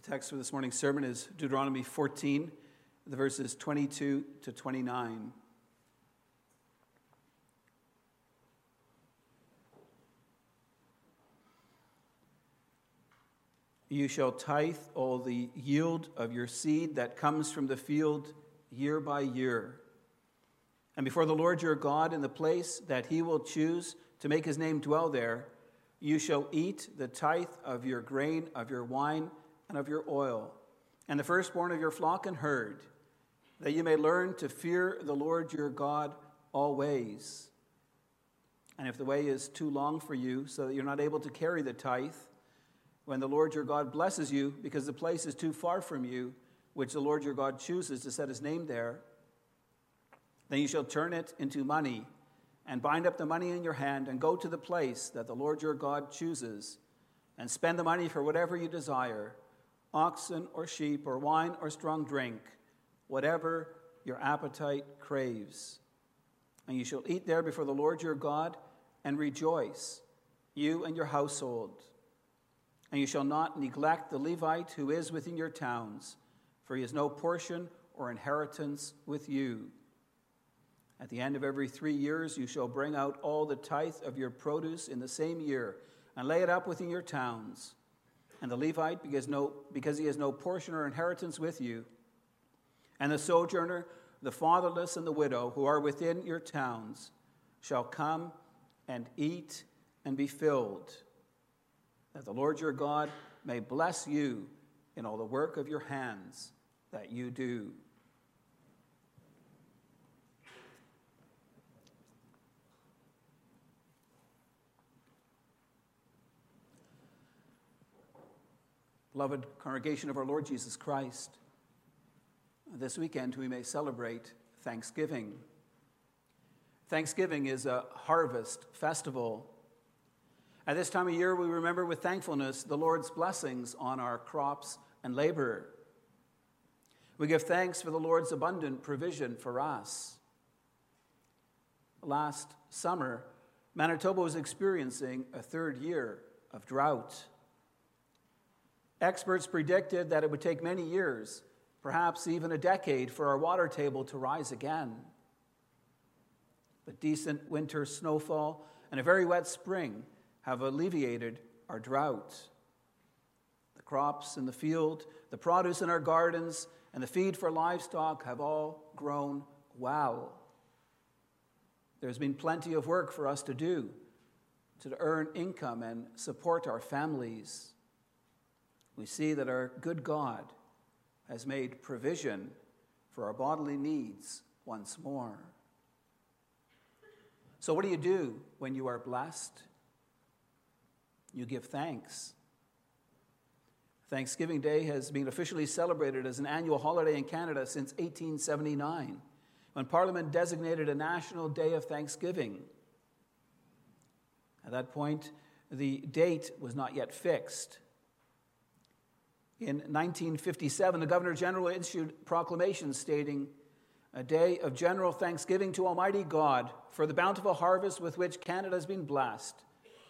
The text for this morning's sermon is Deuteronomy 14, the verses 22 to 29. You shall tithe all the yield of your seed that comes from the field year by year. And before the Lord your God, in the place that he will choose to make his name dwell there, you shall eat the tithe of your grain, of your wine, and of your oil, and the firstborn of your flock and herd, that you may learn to fear the Lord your God always. And if the way is too long for you, so that you're not able to carry the tithe, when the Lord your God blesses you, because the place is too far from you, which the Lord your God chooses to set his name there, then you shall turn it into money and bind up the money in your hand and go to the place that the Lord your God chooses and spend the money for whatever you desire oxen or sheep or wine or strong drink, whatever your appetite craves. And you shall eat there before the Lord your God and rejoice, you and your household. And you shall not neglect the Levite who is within your towns, for he has no portion or inheritance with you. At the end of every three years, you shall bring out all the tithe of your produce in the same year and lay it up within your towns and the Levite, because, no, because he has no portion or inheritance with you, and the sojourner, the fatherless, and the widow who are within your towns shall come and eat and be filled, that the Lord your God may bless you in all the work of your hands that you do. Beloved congregation of our Lord Jesus Christ, this weekend we may celebrate Thanksgiving. Thanksgiving is a harvest festival. At this time of year, we remember with thankfulness the Lord's blessings on our crops and labor. We give thanks for the Lord's abundant provision for us. Last summer, Manitoba was experiencing a third year of drought. Experts predicted that it would take many years, perhaps even a decade, for our water table to rise again. But decent winter snowfall and a very wet spring have alleviated our drought. The crops in the field, the produce in our gardens, and the feed for livestock have all grown well. There's been plenty of work for us to do to earn income and support our families we see that our good God has made provision for our bodily needs once more. So, what do you do when you are blessed? You give thanks. Thanksgiving Day has been officially celebrated as an annual holiday in Canada since 1879, when Parliament designated a national day of thanksgiving. At that point, the date was not yet fixed. In 1957, the Governor General issued proclamations stating, A day of general thanksgiving to Almighty God for the bountiful harvest with which Canada has been blessed,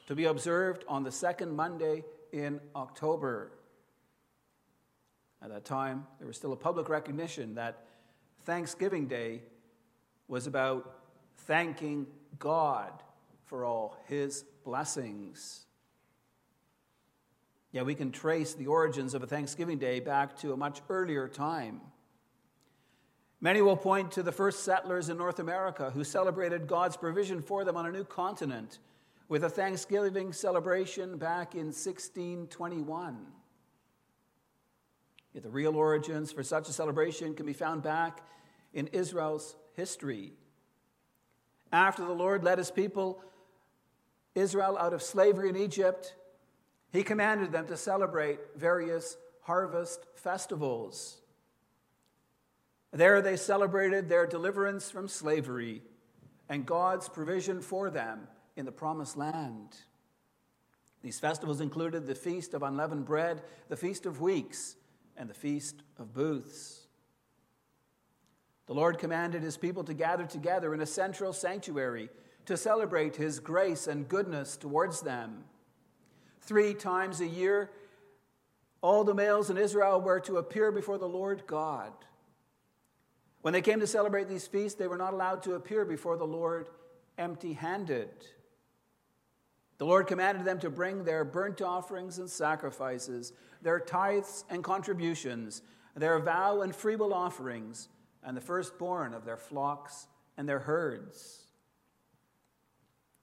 to be observed on the second Monday in October. At that time, there was still a public recognition that Thanksgiving Day was about thanking God for all his blessings. Yet we can trace the origins of a Thanksgiving Day back to a much earlier time. Many will point to the first settlers in North America who celebrated God's provision for them on a new continent with a Thanksgiving celebration back in 1621. Yet the real origins for such a celebration can be found back in Israel's history. After the Lord led his people, Israel, out of slavery in Egypt, he commanded them to celebrate various harvest festivals. There they celebrated their deliverance from slavery and God's provision for them in the promised land. These festivals included the Feast of Unleavened Bread, the Feast of Weeks, and the Feast of Booths. The Lord commanded his people to gather together in a central sanctuary to celebrate his grace and goodness towards them. Three times a year, All the males in Israel were to appear before the Lord God. When they came to celebrate these feasts, they were not allowed to appear before the Lord empty handed. The Lord commanded them to bring their burnt offerings and sacrifices, their tithes and contributions, their vow and freewill offerings, and the firstborn of their flocks and their herds.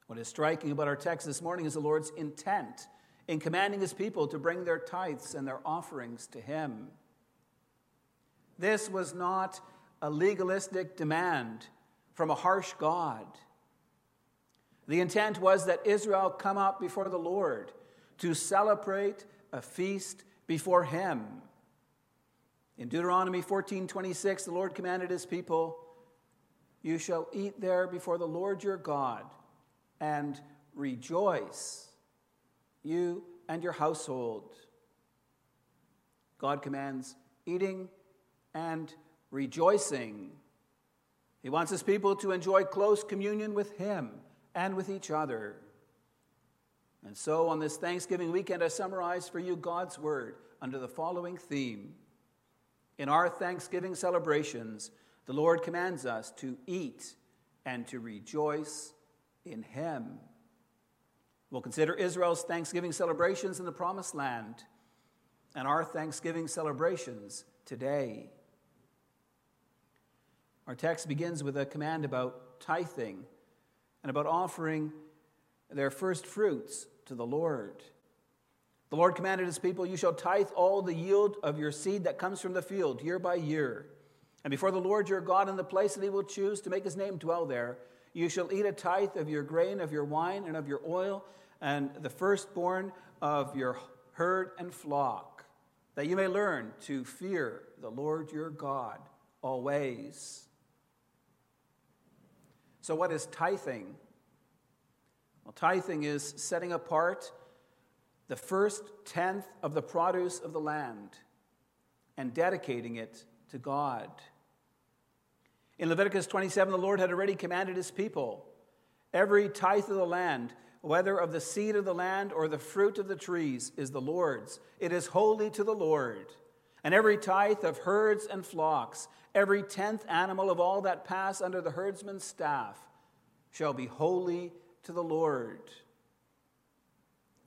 What is striking about our text this morning is the Lord's intent in commanding his people to bring their tithes and their offerings to him. This was not a legalistic demand from a harsh God. The intent was that Israel come up before the Lord to celebrate a feast before him. In Deuteronomy 14:26 the Lord commanded his people, "You shall eat there before the Lord your God and rejoice." You and your household. God commands eating and rejoicing. He wants his people to enjoy close communion with him and with each other. And so, on this Thanksgiving weekend, I summarize for you God's word under the following theme. In our Thanksgiving celebrations, the Lord commands us to eat and to rejoice in him. We'll consider Israel's Thanksgiving celebrations in the Promised Land and our Thanksgiving celebrations today. Our text begins with a command about tithing and about offering their first fruits to the Lord. The Lord commanded his people, You shall tithe all the yield of your seed that comes from the field, year by year. And before the Lord your God in the place that he will choose to make his name dwell there, you shall eat a tithe of your grain, of your wine, and of your oil, and the firstborn of your herd and flock, that you may learn to fear the Lord your God always. So, what is tithing? Well, tithing is setting apart the first tenth of the produce of the land and dedicating it to God. In Leviticus 27, the Lord had already commanded his people every tithe of the land whether of the seed of the land or the fruit of the trees, is the Lord's. It is holy to the Lord. And every tithe of herds and flocks, every tenth animal of all that pass under the herdsman's staff, shall be holy to the Lord.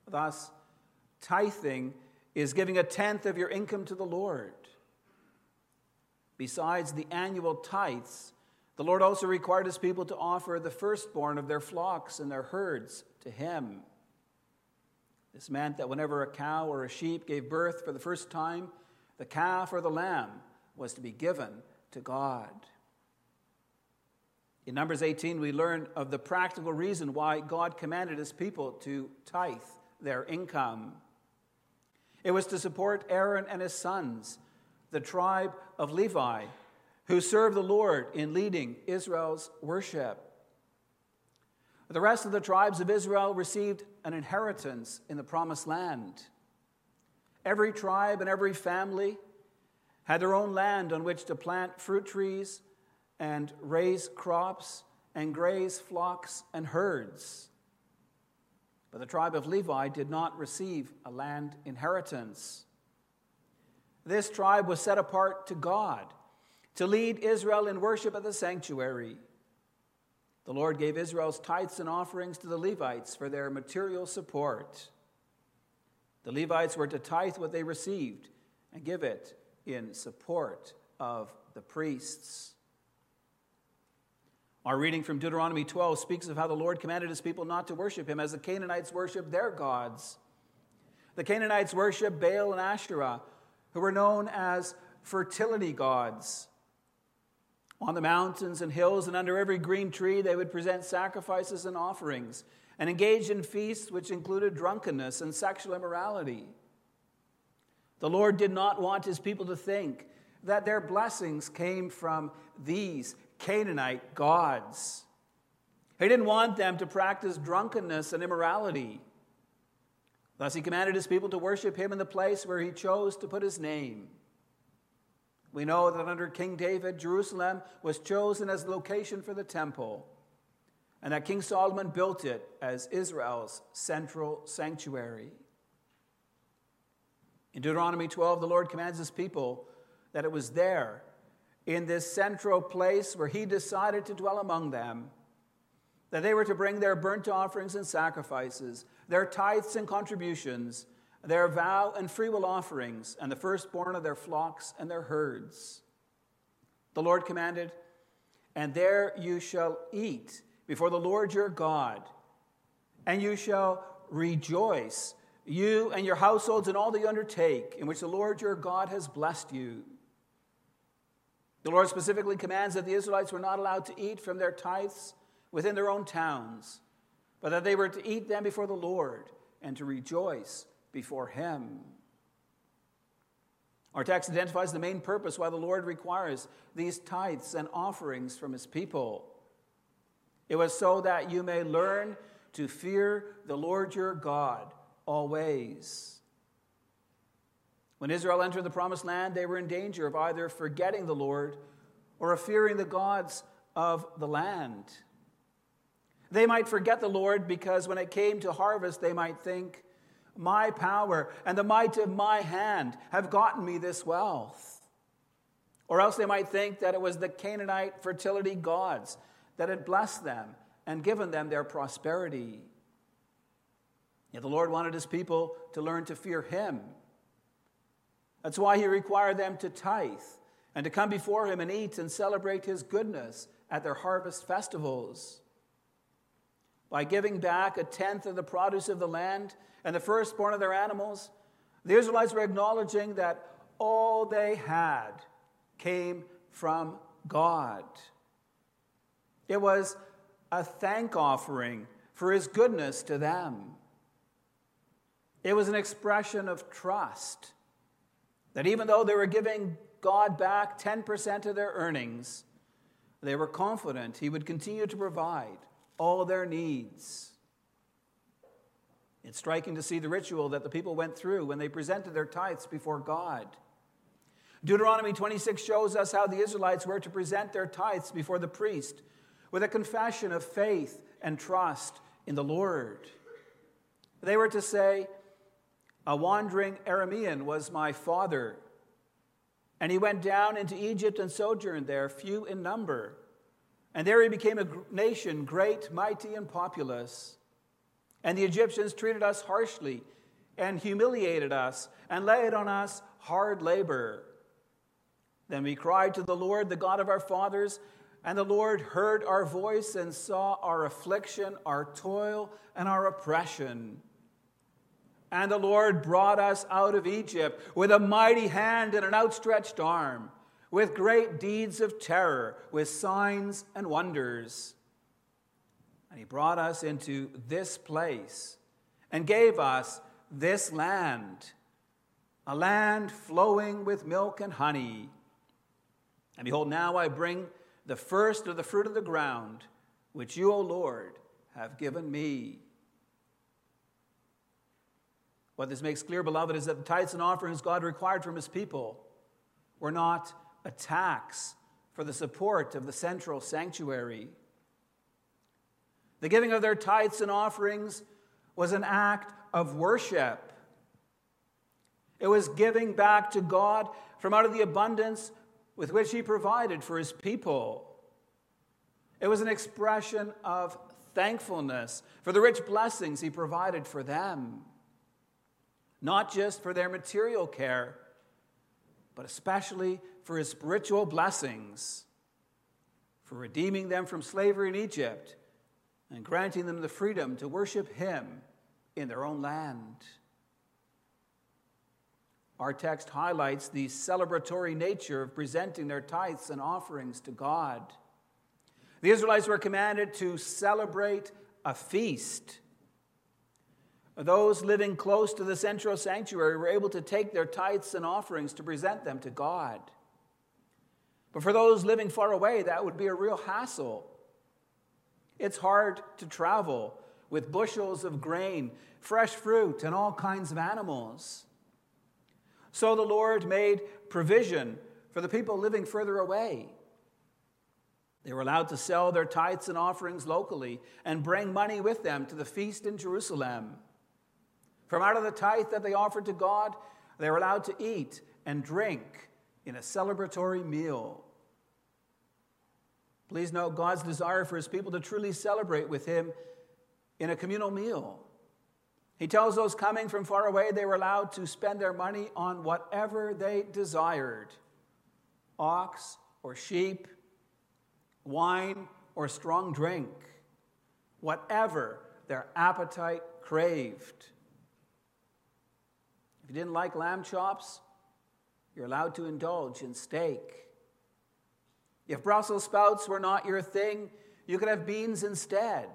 Thus, tithing is giving a tenth of your income to the Lord. Besides the annual tithes, the Lord also required his people to offer the firstborn of their flocks and their herds to him. This meant that whenever a cow or a sheep gave birth for the first time, the calf or the lamb was to be given to God. In Numbers 18, we learn of the practical reason why God commanded his people to tithe their income. It was to support Aaron and his sons, the tribe of Levi, who served the Lord in leading Israel's worship. The rest of the tribes of Israel received an inheritance in the promised land. Every tribe and every family had their own land on which to plant fruit trees and raise crops and graze flocks and herds. But the tribe of Levi did not receive a land inheritance. This tribe was set apart to God to lead Israel in worship at the sanctuary. The Lord gave Israel's tithes and offerings to the Levites for their material support. The Levites were to tithe what they received and give it in support of the priests. Our reading from Deuteronomy 12 speaks of how the Lord commanded his people not to worship him as the Canaanites worshiped their gods. The Canaanites worshiped Baal and Asherah, who were known as fertility gods. On the mountains and hills and under every green tree, they would present sacrifices and offerings and engage in feasts which included drunkenness and sexual immorality. The Lord did not want his people to think that their blessings came from these Canaanite gods. He didn't want them to practice drunkenness and immorality. Thus, he commanded his people to worship him in the place where he chose to put his name. We know that under King David, Jerusalem was chosen as location for the temple, and that King Solomon built it as Israel's central sanctuary. In Deuteronomy 12, the Lord commands his people that it was there, in this central place where he decided to dwell among them, that they were to bring their burnt offerings and sacrifices, their tithes and contributions, their vow and freewill offerings, and the firstborn of their flocks and their herds. The Lord commanded, And there you shall eat before the Lord your God, and you shall rejoice, you and your households, in all that you undertake, in which the Lord your God has blessed you. The Lord specifically commands that the Israelites were not allowed to eat from their tithes within their own towns, but that they were to eat them before the Lord and to rejoice before Him. Our text identifies the main purpose why the Lord requires these tithes and offerings from His people. It was so that you may learn to fear the Lord your God always. When Israel entered the promised land, they were in danger of either forgetting the Lord or of fearing the gods of the land. They might forget the Lord because when it came to harvest, they might think, My power and the might of my hand have gotten me this wealth. Or else they might think that it was the Canaanite fertility gods that had blessed them and given them their prosperity. Yet the Lord wanted his people to learn to fear him that's why he required them to tithe and to come before him and eat and celebrate his goodness at their harvest festivals. By giving back a tenth of the produce of the land and the firstborn of their animals, the Israelites were acknowledging that all they had came from God. It was a thank offering for his goodness to them. It was an expression of trust that even though they were giving God back 10% of their earnings, they were confident He would continue to provide all their needs. It's striking to see the ritual that the people went through when they presented their tithes before God. Deuteronomy 26 shows us how the Israelites were to present their tithes before the priest with a confession of faith and trust in the Lord. They were to say, a wandering Aramean was my father. And he went down into Egypt and sojourned there, few in number. And there he became a nation great, mighty, and populous. And the Egyptians treated us harshly and humiliated us and laid on us hard labor. Then we cried to the Lord, the God of our fathers, and the Lord heard our voice and saw our affliction, our toil, and our oppression. And the Lord brought us out of Egypt with a mighty hand and an outstretched arm, with great deeds of terror, with signs and wonders. And He brought us into this place and gave us this land, a land flowing with milk and honey. And behold, now I bring the first of the fruit of the ground, which you, O Lord, have given me. What this makes clear, beloved, is that the tithes and offerings God required from his people were not a tax for the support of the central sanctuary. The giving of their tithes and offerings was an act of worship. It was giving back to God from out of the abundance with which He provided for His people. It was an expression of thankfulness for the rich blessings He provided for them not just for their material care, but especially for his spiritual blessings, for redeeming them from slavery in Egypt and granting them the freedom to worship him in their own land. Our text highlights the celebratory nature of presenting their tithes and offerings to God. The Israelites were commanded to celebrate a feast those living close to the central sanctuary were able to take their tithes and offerings to present them to God. But for those living far away, that would be a real hassle. It's hard to travel with bushels of grain, fresh fruit, and all kinds of animals. So the Lord made provision for the people living further away. They were allowed to sell their tithes and offerings locally and bring money with them to the feast in Jerusalem. From out of the tithe that they offered to God, They were allowed to eat and drink in a celebratory meal. Please note God's desire for his people to truly celebrate with him in a communal meal. He tells those coming from far away they were allowed to spend their money on whatever they desired ox or sheep, wine or strong drink, whatever their appetite craved. If you didn't like lamb chops, you're allowed to indulge in steak. If Brussels sprouts were not your thing, you could have beans instead.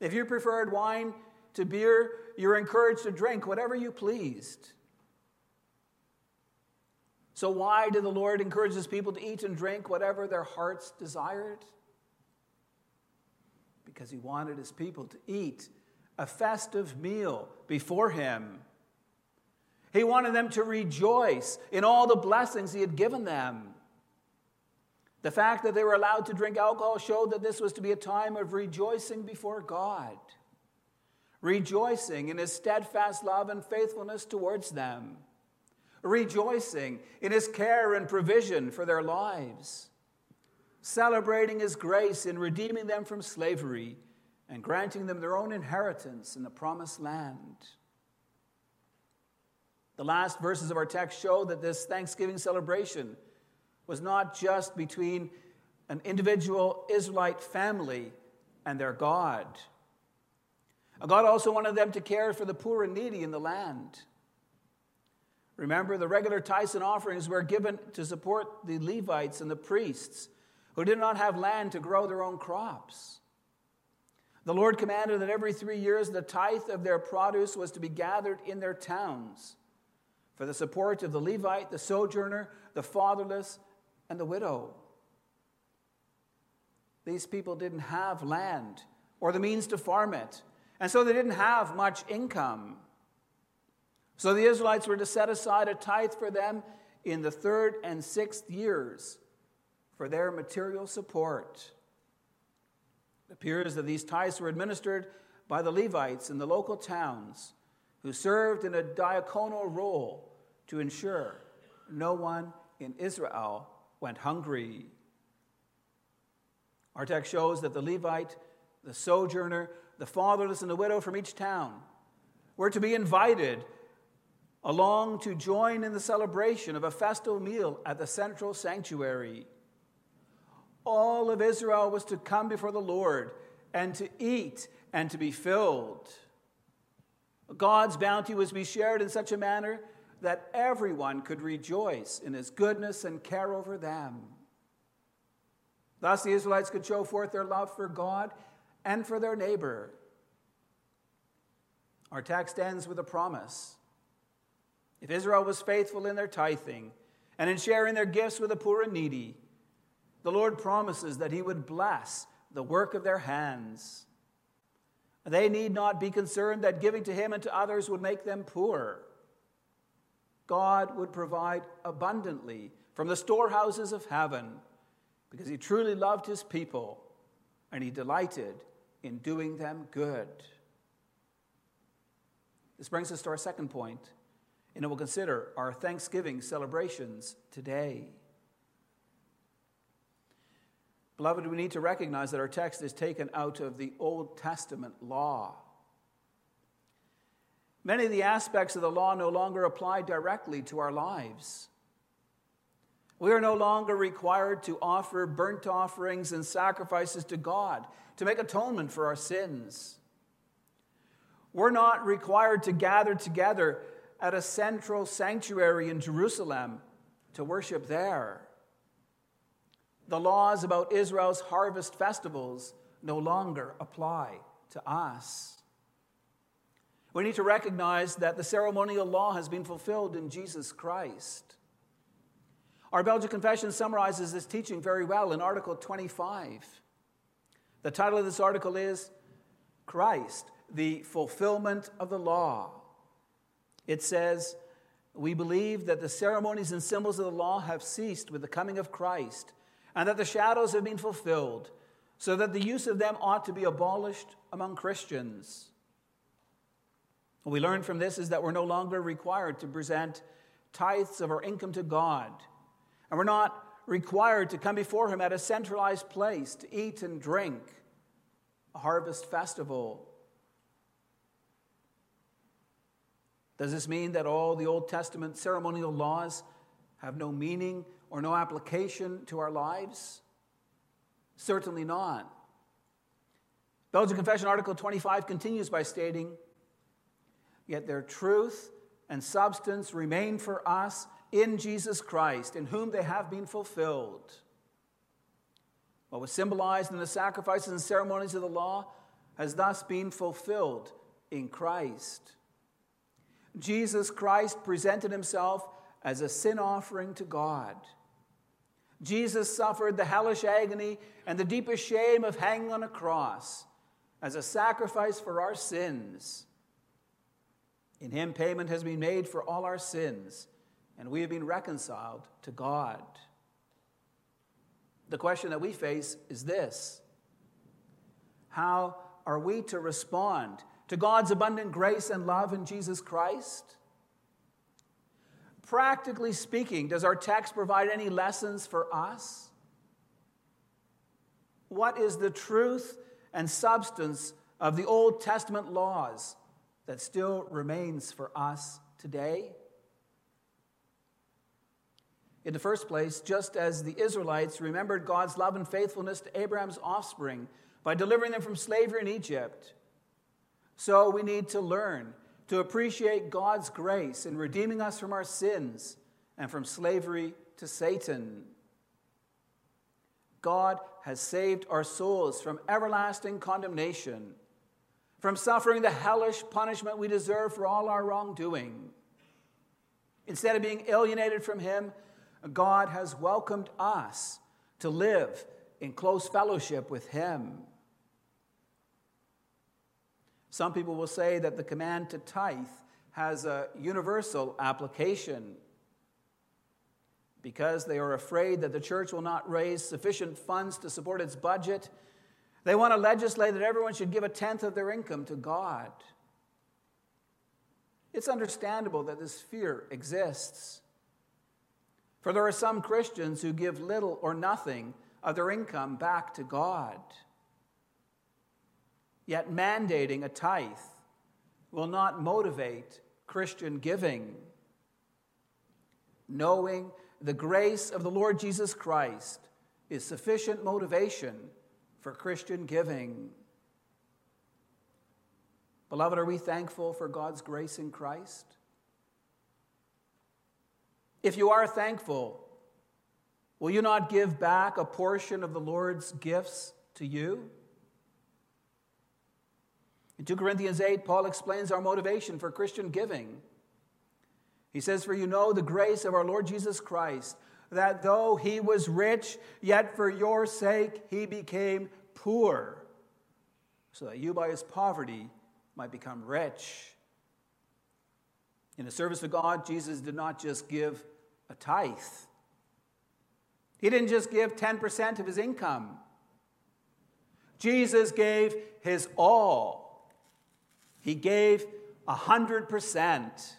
If you preferred wine to beer, you're encouraged to drink whatever you pleased. So, why did the Lord encourage his people to eat and drink whatever their hearts desired? Because he wanted his people to eat a festive meal before him. He wanted them to rejoice in all the blessings he had given them. The fact that they were allowed to drink alcohol showed that this was to be a time of rejoicing before God, rejoicing in his steadfast love and faithfulness towards them, rejoicing in his care and provision for their lives, celebrating his grace in redeeming them from slavery and granting them their own inheritance in the promised land. The last verses of our text show that this Thanksgiving celebration was not just between an individual Israelite family and their God. God also wanted them to care for the poor and needy in the land. Remember, the regular tithes and offerings were given to support the Levites and the priests who did not have land to grow their own crops. The Lord commanded that every three years the tithe of their produce was to be gathered in their towns for the support of the Levite, the sojourner, the fatherless, and the widow. These people didn't have land or the means to farm it, and so they didn't have much income. So the Israelites were to set aside a tithe for them in the third and sixth years for their material support. It appears that these tithes were administered by the Levites in the local towns who served in a diaconal role to ensure no one in Israel went hungry. Our text shows that the Levite, the sojourner, the fatherless, and the widow from each town were to be invited along to join in the celebration of a festal meal at the central sanctuary. All of Israel was to come before the Lord and to eat and to be filled. God's bounty was to be shared in such a manner that everyone could rejoice in his goodness and care over them. Thus, the Israelites could show forth their love for God and for their neighbor. Our text ends with a promise. If Israel was faithful in their tithing and in sharing their gifts with the poor and needy, the Lord promises that He would bless the work of their hands. They need not be concerned that giving to Him and to others would make them poor. God would provide abundantly from the storehouses of heaven because he truly loved his people and he delighted in doing them good. This brings us to our second point, and we'll consider our Thanksgiving celebrations today. Beloved, we need to recognize that our text is taken out of the Old Testament law. Many of the aspects of the law no longer apply directly to our lives. We are no longer required to offer burnt offerings and sacrifices to God to make atonement for our sins. We're not required to gather together at a central sanctuary in Jerusalem to worship there. The laws about Israel's harvest festivals no longer apply to us. We need to recognize that the ceremonial law has been fulfilled in Jesus Christ. Our Belgian Confession summarizes this teaching very well in Article 25. The title of this article is Christ, the Fulfillment of the Law. It says, We believe that the ceremonies and symbols of the law have ceased with the coming of Christ, and that the shadows have been fulfilled, so that the use of them ought to be abolished among Christians. What we learn from this is that we're no longer required to present tithes of our income to God. And we're not required to come before Him at a centralized place to eat and drink, a harvest festival. Does this mean that all the Old Testament ceremonial laws have no meaning or no application to our lives? Certainly not. Belgian Confession Article 25 continues by stating, Yet their truth and substance remain for us in Jesus Christ, in whom they have been fulfilled. What was symbolized in the sacrifices and ceremonies of the law has thus been fulfilled in Christ. Jesus Christ presented himself as a sin offering to God. Jesus suffered the hellish agony and the deepest shame of hanging on a cross as a sacrifice for our sins. In him, payment has been made for all our sins, and we have been reconciled to God. The question that we face is this How are we to respond to God's abundant grace and love in Jesus Christ? Practically speaking, does our text provide any lessons for us? What is the truth and substance of the Old Testament laws that still remains for us today? In the first place, just as the Israelites remembered God's love and faithfulness to Abraham's offspring by delivering them from slavery in Egypt, so we need to learn to appreciate God's grace in redeeming us from our sins and from slavery to Satan. God has saved our souls from everlasting condemnation, from suffering the hellish punishment we deserve for all our wrongdoing. Instead of being alienated from Him, God has welcomed us to live in close fellowship with Him. Some people will say that the command to tithe has a universal application because they are afraid that the church will not raise sufficient funds to support its budget. They want to legislate that everyone should give a tenth of their income to God. It's understandable that this fear exists. For there are some Christians who give little or nothing of their income back to God. Yet mandating a tithe will not motivate Christian giving. Knowing the grace of the Lord Jesus Christ is sufficient motivation for Christian giving. Beloved, are we thankful for God's grace in Christ? If you are thankful, will you not give back a portion of the Lord's gifts to you? In 2 Corinthians 8, Paul explains our motivation for Christian giving. He says, For you know the grace of our Lord Jesus Christ, that though he was rich, yet for your sake he became poor, so that you by his poverty might become rich. In the service of God, Jesus did not just give a tithe, he didn't just give 10% of his income. Jesus gave his all. He gave a hundred percent.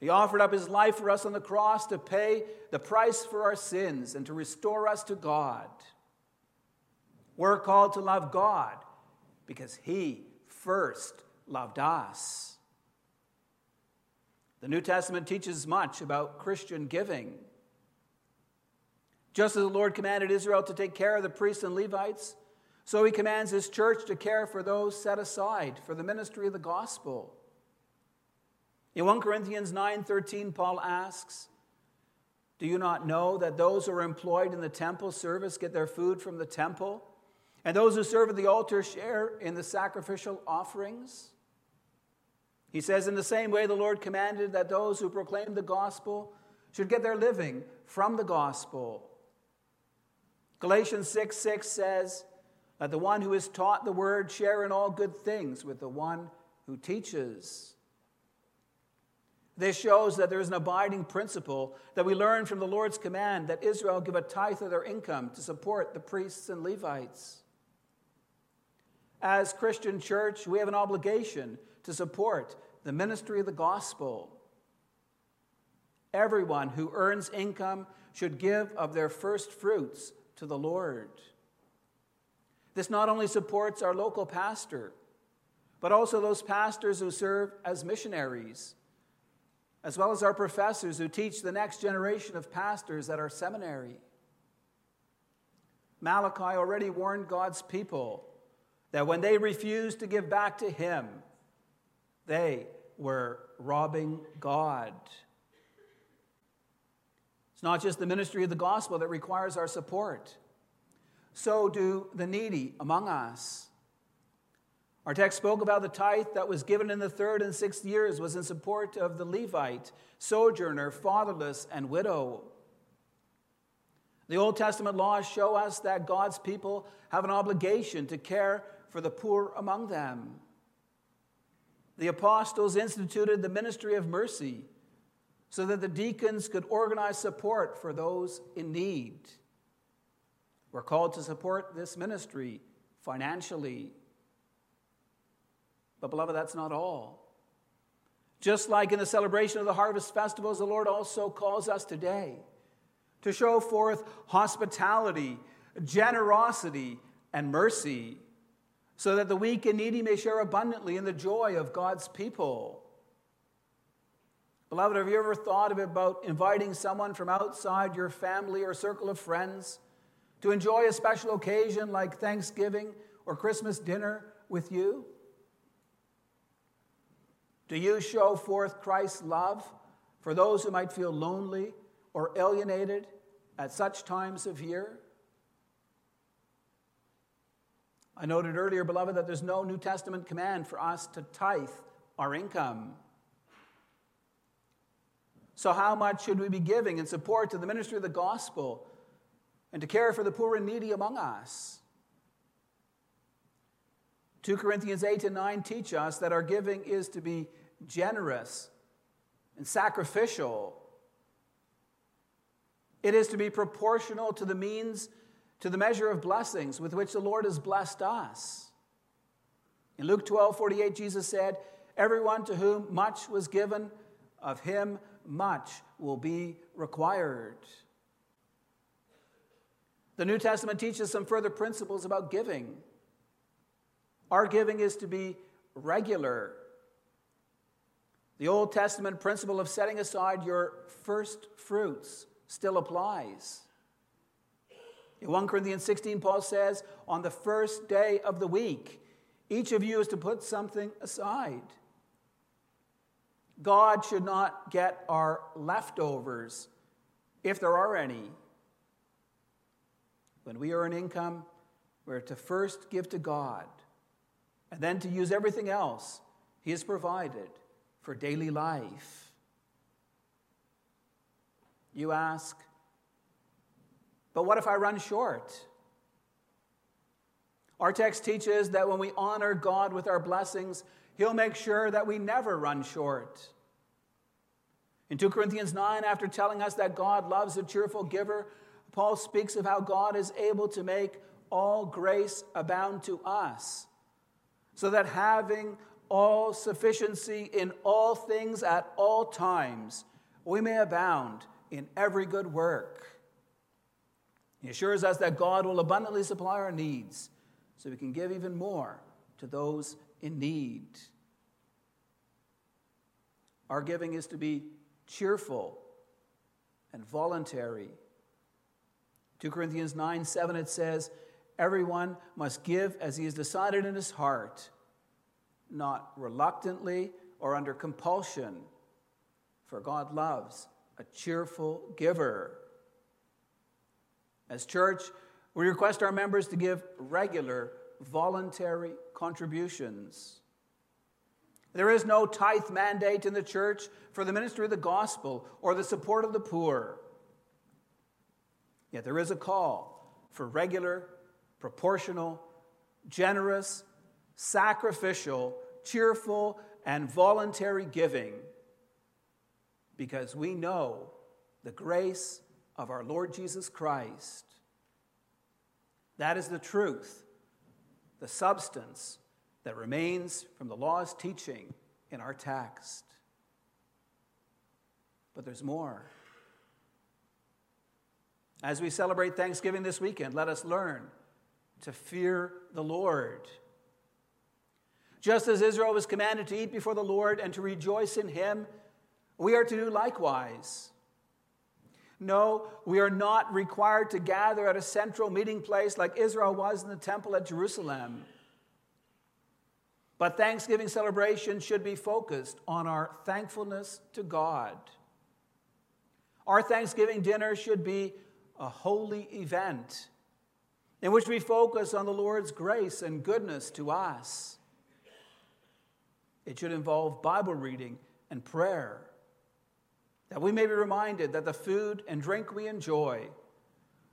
He offered up his life for us on the cross to pay the price for our sins and to restore us to God. We're called to love God because he first loved us. The New Testament teaches much about Christian giving. Just as the Lord commanded Israel to take care of the priests and Levites, so he commands his church to care for those set aside for the ministry of the gospel. In 1 Corinthians 9:13 Paul asks, "Do you not know that those who are employed in the temple service get their food from the temple, and those who serve at the altar share in the sacrificial offerings?" He says, In the same way, the Lord commanded that those who proclaim the gospel should get their living from the gospel. Galatians 6 6 says, let the one who is taught the word share in all good things with the one who teaches. This shows that there is an abiding principle that we learn from the Lord's command that Israel give a tithe of their income to support the priests and Levites. as Christian church, we have an obligation to support the ministry of the gospel. Everyone who earns income should give of their first fruits to the Lord. This not only supports our local pastor, but also those pastors who serve as missionaries, as well as our professors who teach the next generation of pastors at our seminary. Malachi already warned God's people that when they refused to give back to him, they were robbing God. It's not just the ministry of the gospel that requires our support, so do the needy among us. Our text spoke about the tithe that was given in the third and sixth years was in support of the Levite, sojourner, fatherless, and widow. The Old Testament laws show us that God's people have an obligation to care for the poor among them. The apostles instituted the ministry of mercy so that the deacons could organize support for those in need. We're called to support this ministry financially. But, beloved, that's not all. Just like in the celebration of the harvest festivals, the Lord also calls us today to show forth hospitality, generosity, and mercy so that the weak and needy may share abundantly in the joy of God's people. Beloved, have you ever thought about inviting someone from outside your family or circle of friends to enjoy a special occasion like Thanksgiving or Christmas dinner with you? Do you show forth Christ's love for those who might feel lonely or alienated at such times of year? I noted earlier, beloved, that there's no New Testament command for us to tithe our income. So, how much should we be giving in support to the ministry of the gospel and to care for the poor and needy among us? 2 Corinthians 8 and 9 teach us that our giving is to be generous and sacrificial. It is to be proportional to the means to the measure of blessings with which the Lord has blessed us. In Luke 12 48, Jesus said, Everyone to whom much was given, of him much will be required. The New Testament teaches some further principles about giving. Our giving is to be regular. The Old Testament principle of setting aside your first fruits still applies. In 1 Corinthians 16, Paul says, On the first day of the week, each of you is to put something aside. God should not get our leftovers, if there are any. When we earn income, we're to first give to God, and then to use everything else He has provided for daily life. You ask, but what if I run short? Our text teaches that when we honor God with our blessings, He'll make sure that we never run short. In 2 Corinthians 9, after telling us that God loves a cheerful giver, Paul speaks of how God is able to make all grace abound to us, so that having all sufficiency in all things at all times, we may abound in every good work. He assures us that God will abundantly supply our needs so we can give even more to those in need. Our giving is to be cheerful and voluntary. 2 Corinthians 9 7, it says, Everyone must give as he has decided in his heart, not reluctantly or under compulsion, for God loves a cheerful giver. As church, we request our members to give regular voluntary contributions. There is no tithe mandate in the church for the ministry of the gospel or the support of the poor. Yet there is a call for regular, proportional, generous, sacrificial, cheerful, and voluntary giving because we know the grace of our Lord Jesus Christ. That is the truth the substance that remains from the law's teaching in our text. But there's more. As we celebrate Thanksgiving this weekend, let us learn to fear the Lord. Just as Israel was commanded to eat before the Lord and to rejoice in Him, we are to do likewise. No, we are not required to gather at a central meeting place like Israel was in the temple at Jerusalem. But Thanksgiving celebration should be focused on our thankfulness to God. Our Thanksgiving dinner should be a holy event in which we focus on the Lord's grace and goodness to us. It should involve Bible reading and prayer, that we may be reminded that the food and drink we enjoy,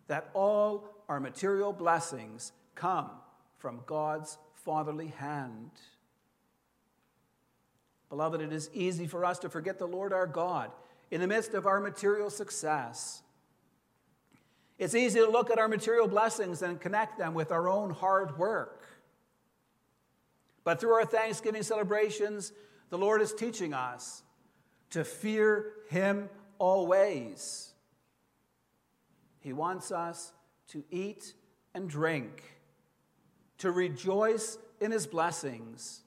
that all our material blessings come from God's fatherly hand. Beloved, it is easy for us to forget the Lord our God in the midst of our material success. It's easy to look at our material blessings and connect them with our own hard work. But through our Thanksgiving celebrations, the Lord is teaching us to fear Him always. He wants us to eat and drink, to rejoice in His blessings.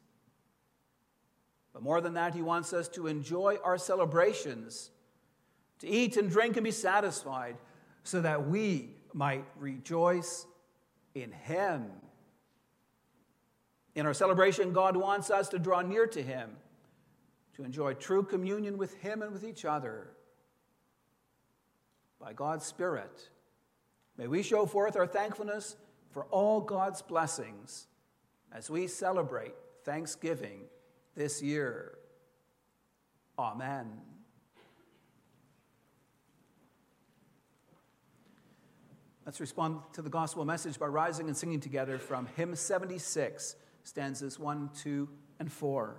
But more than that, He wants us to enjoy our celebrations, to eat and drink and be satisfied, so that we might rejoice in Him. In our celebration, God wants us to draw near to Him, to enjoy true communion with Him and with each other. By God's Spirit, may we show forth our thankfulness for all God's blessings as we celebrate Thanksgiving this year. Amen. Let's respond to the gospel message by rising and singing together from hymn 76 stanzas 1, 2, and 4.